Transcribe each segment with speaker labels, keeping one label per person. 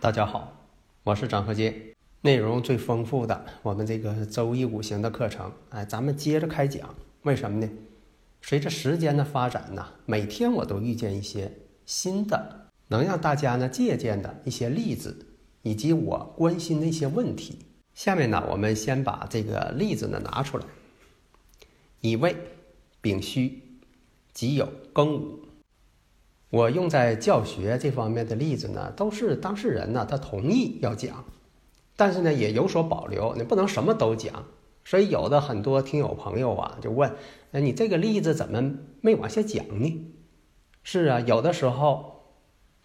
Speaker 1: 大家好，我是张和杰，内容最丰富的我们这个周易五行的课程，哎，咱们接着开讲。为什么呢？随着时间的发展呢，每天我都遇见一些新的能让大家呢借鉴的一些例子，以及我关心的一些问题。下面呢，我们先把这个例子呢拿出来。乙未、丙戌、己酉、庚午。我用在教学这方面的例子呢，都是当事人呢他同意要讲，但是呢也有所保留，你不能什么都讲。所以有的很多听友朋友啊就问：那，你这个例子怎么没往下讲呢？是啊，有的时候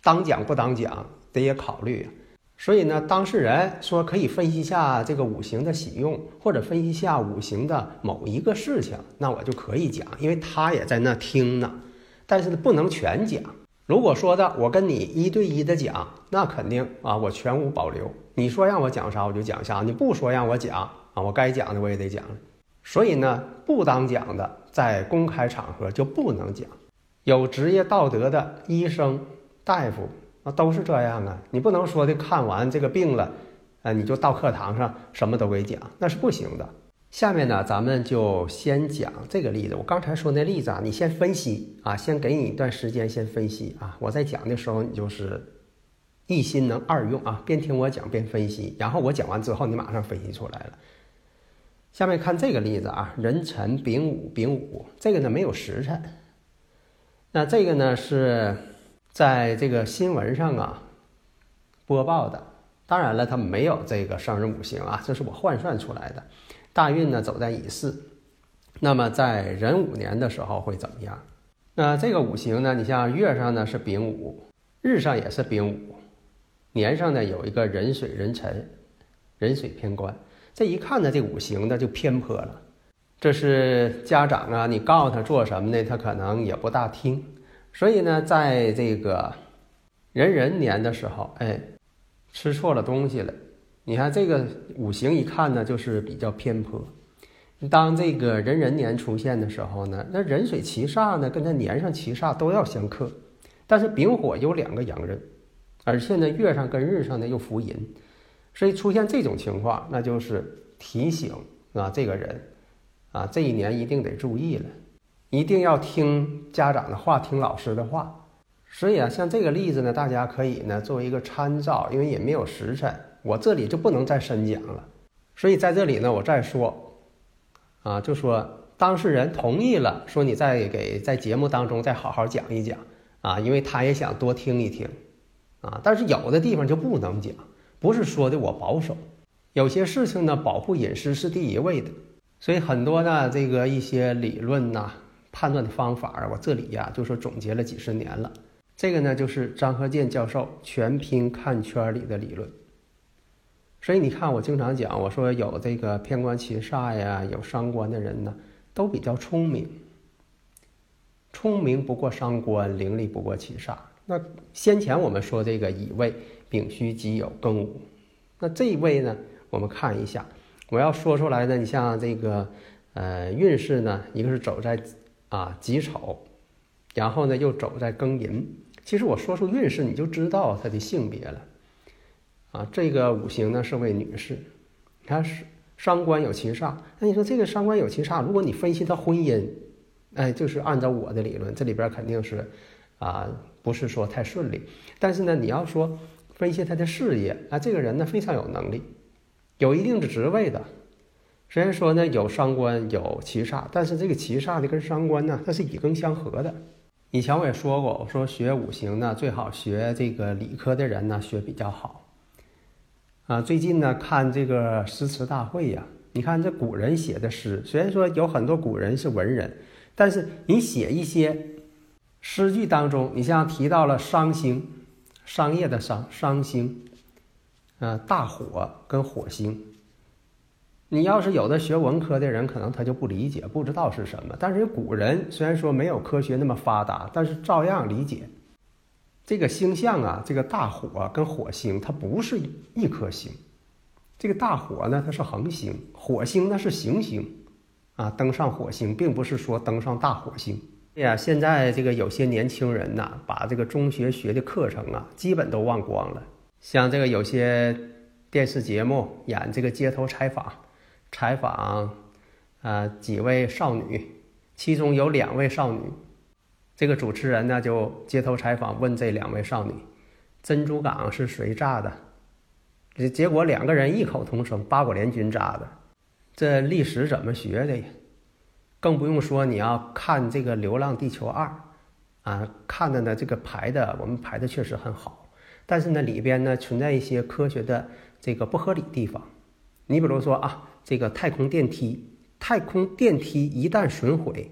Speaker 1: 当讲不当讲得也考虑。所以呢，当事人说可以分析一下这个五行的喜用，或者分析下五行的某一个事情，那我就可以讲，因为他也在那听呢。但是呢，不能全讲。如果说的我跟你一对一的讲，那肯定啊，我全无保留。你说让我讲啥我就讲啥，你不说让我讲啊，我该讲的我也得讲。所以呢，不当讲的在公开场合就不能讲。有职业道德的医生、大夫啊，都是这样啊。你不能说的看完这个病了，啊，你就到课堂上什么都给讲，那是不行的。下面呢，咱们就先讲这个例子。我刚才说那例子啊，你先分析啊，先给你一段时间先分析啊。我在讲的时候，你就是一心能二用啊，边听我讲边分析。然后我讲完之后，你马上分析出来了。下面看这个例子啊，壬辰丙午丙午，这个呢没有时辰。那这个呢是在这个新闻上啊播报的。当然了，它没有这个生日五行啊，这是我换算出来的。大运呢走在乙巳，那么在壬午年的时候会怎么样？那这个五行呢？你像月上呢是丙午，日上也是丙午，年上呢有一个壬水壬辰，壬水偏官。这一看呢，这五行呢就偏颇了。这是家长啊，你告诉他做什么呢？他可能也不大听。所以呢，在这个壬壬年的时候，哎，吃错了东西了。你看这个五行一看呢，就是比较偏颇。当这个壬壬年出现的时候呢，那壬水七煞呢，跟它年上七煞都要相克。但是丙火有两个阳刃，而且呢月上跟日上呢又伏寅，所以出现这种情况，那就是提醒啊这个人啊这一年一定得注意了，一定要听家长的话，听老师的话。所以啊，像这个例子呢，大家可以呢作为一个参照，因为也没有时辰。我这里就不能再深讲了，所以在这里呢，我再说，啊，就说当事人同意了，说你再给在节目当中再好好讲一讲啊，因为他也想多听一听，啊，但是有的地方就不能讲，不是说的我保守，有些事情呢，保护隐私是第一位的，所以很多呢，这个一些理论呐、判断的方法啊，我这里呀就说总结了几十年了，这个呢就是张和建教授全拼看圈里的理论。所以你看，我经常讲，我说有这个偏官七煞呀，有伤官的人呢，都比较聪明。聪明不过伤官，伶俐不过七煞。那先前我们说这个乙未、丙戌、己酉、庚午，那这一位呢，我们看一下，我要说出来呢，你像这个呃运势呢，一个是走在啊己丑，然后呢又走在庚寅。其实我说出运势，你就知道他的性别了。啊，这个五行呢是位女士，你看是伤官有七煞，那你说这个伤官有七煞，如果你分析她婚姻，哎，就是按照我的理论，这里边肯定是啊，不是说太顺利。但是呢，你要说分析她的事业啊，这个人呢非常有能力，有一定的职位的。虽然说呢有伤官有七煞，但是这个七煞呢跟伤官呢它是以庚相合的。以前我也说过，我说学五行呢最好学这个理科的人呢学比较好。啊，最近呢看这个诗词大会呀，你看这古人写的诗，虽然说有很多古人是文人，但是你写一些诗句当中，你像提到了商星，商业的商，商星，呃，大火跟火星。你要是有的学文科的人，可能他就不理解，不知道是什么。但是古人虽然说没有科学那么发达，但是照样理解。这个星象啊，这个大火跟火星，它不是一颗星。这个大火呢，它是恒星；火星那是行星。啊，登上火星，并不是说登上大火星。哎呀，现在这个有些年轻人呐，把这个中学学的课程啊，基本都忘光了。像这个有些电视节目演这个街头采访。采访，啊，几位少女，其中有两位少女，这个主持人呢就街头采访问这两位少女，珍珠港是谁炸的？结果两个人异口同声，八国联军炸的。这历史怎么学的呀？更不用说你要看这个《流浪地球二》，啊，看的呢这个排的我们排的确实很好，但是呢里边呢存在一些科学的这个不合理地方。你比如说啊。这个太空电梯，太空电梯一旦损毁，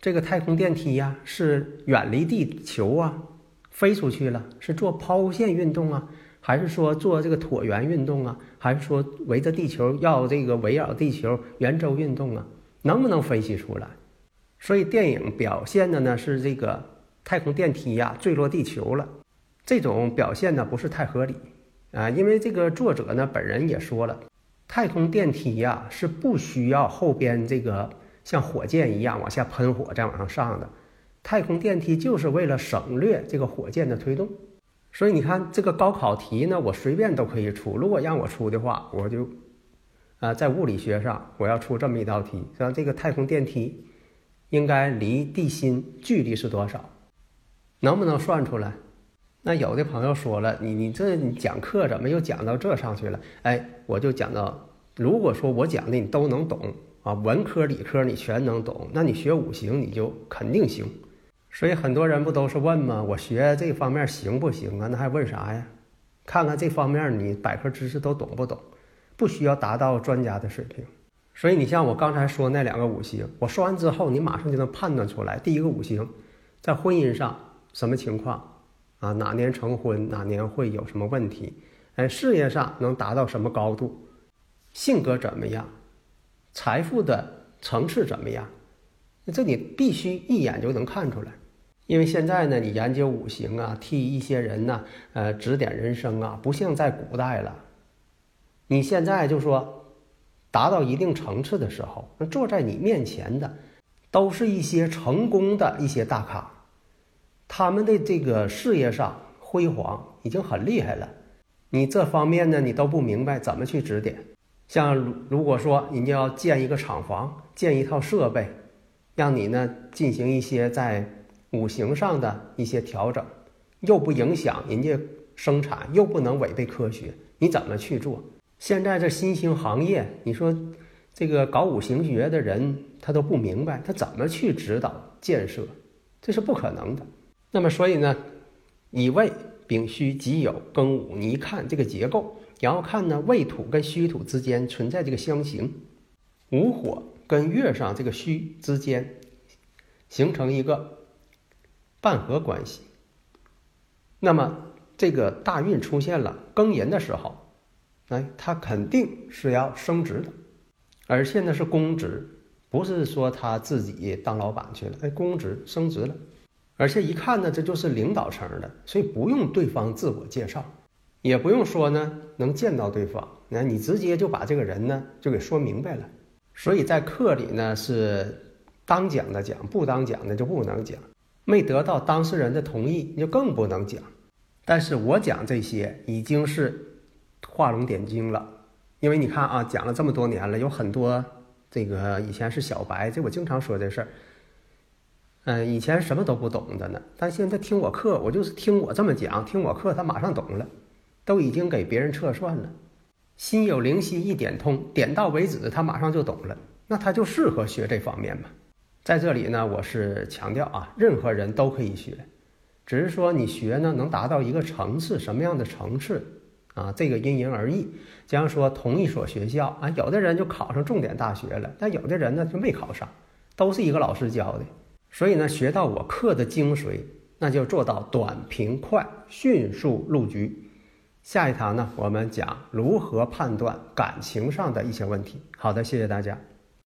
Speaker 1: 这个太空电梯呀是远离地球啊，飞出去了，是做抛物线运动啊，还是说做这个椭圆运动啊，还是说围着地球要这个围绕地球圆周运动啊？能不能分析出来？所以电影表现的呢是这个太空电梯呀坠落地球了，这种表现呢不是太合理啊，因为这个作者呢本人也说了。太空电梯呀，是不需要后边这个像火箭一样往下喷火再往上上的。太空电梯就是为了省略这个火箭的推动。所以你看这个高考题呢，我随便都可以出。如果让我出的话，我就啊，在物理学上我要出这么一道题：像这个太空电梯应该离地心距离是多少？能不能算出来？那有的朋友说了，你你这你讲课怎么又讲到这上去了？哎，我就讲到，如果说我讲的你都能懂啊，文科理科你全能懂，那你学五行你就肯定行。所以很多人不都是问吗？我学这方面行不行啊？那还问啥呀？看看这方面你百科知识都懂不懂？不需要达到专家的水平。所以你像我刚才说那两个五行，我说完之后，你马上就能判断出来，第一个五行在婚姻上什么情况。啊，哪年成婚，哪年会有什么问题？哎，事业上能达到什么高度？性格怎么样？财富的层次怎么样？这你必须一眼就能看出来。因为现在呢，你研究五行啊，替一些人呢，呃，指点人生啊，不像在古代了。你现在就说，达到一定层次的时候，那坐在你面前的，都是一些成功的一些大咖。他们的这个事业上辉煌已经很厉害了，你这方面呢，你都不明白怎么去指点。像如如果说人家要建一个厂房，建一套设备，让你呢进行一些在五行上的一些调整，又不影响人家生产，又不能违背科学，你怎么去做？现在这新兴行业，你说这个搞五行学的人他都不明白，他怎么去指导建设？这是不可能的。那么，所以呢，乙未、丙戌、己酉、庚午，你一看这个结构，然后看呢，未土跟戌土之间存在这个相刑，午火跟月上这个戌之间形成一个半合关系。那么，这个大运出现了庚寅的时候，哎，他肯定是要升职的，而且呢是公职，不是说他自己当老板去了，哎，公职升职了。而且一看呢，这就是领导层的，所以不用对方自我介绍，也不用说呢能见到对方，那你直接就把这个人呢就给说明白了。所以在课里呢是当讲的讲，不当讲的就不能讲，没得到当事人的同意，你就更不能讲。但是我讲这些已经是画龙点睛了，因为你看啊，讲了这么多年了，有很多这个以前是小白，这我经常说这事儿。嗯，以前什么都不懂的呢，但现在听我课，我就是听我这么讲，听我课，他马上懂了，都已经给别人测算了。心有灵犀一点通点到为止他马上就懂了。那他就适合学这方面嘛。在这里呢我是强调啊任何人都可以学。只是说你学呢能达到一个层次什么样的层次啊这个因人而异。假如说同一所学校啊有的人就考上重点大学了但有的人呢就没考上都是一个老师教的。所以呢学到我课的精髓那就做到短平快迅速入局。下一堂呢我们讲如何判断感情上的一些问题。好的谢谢大家。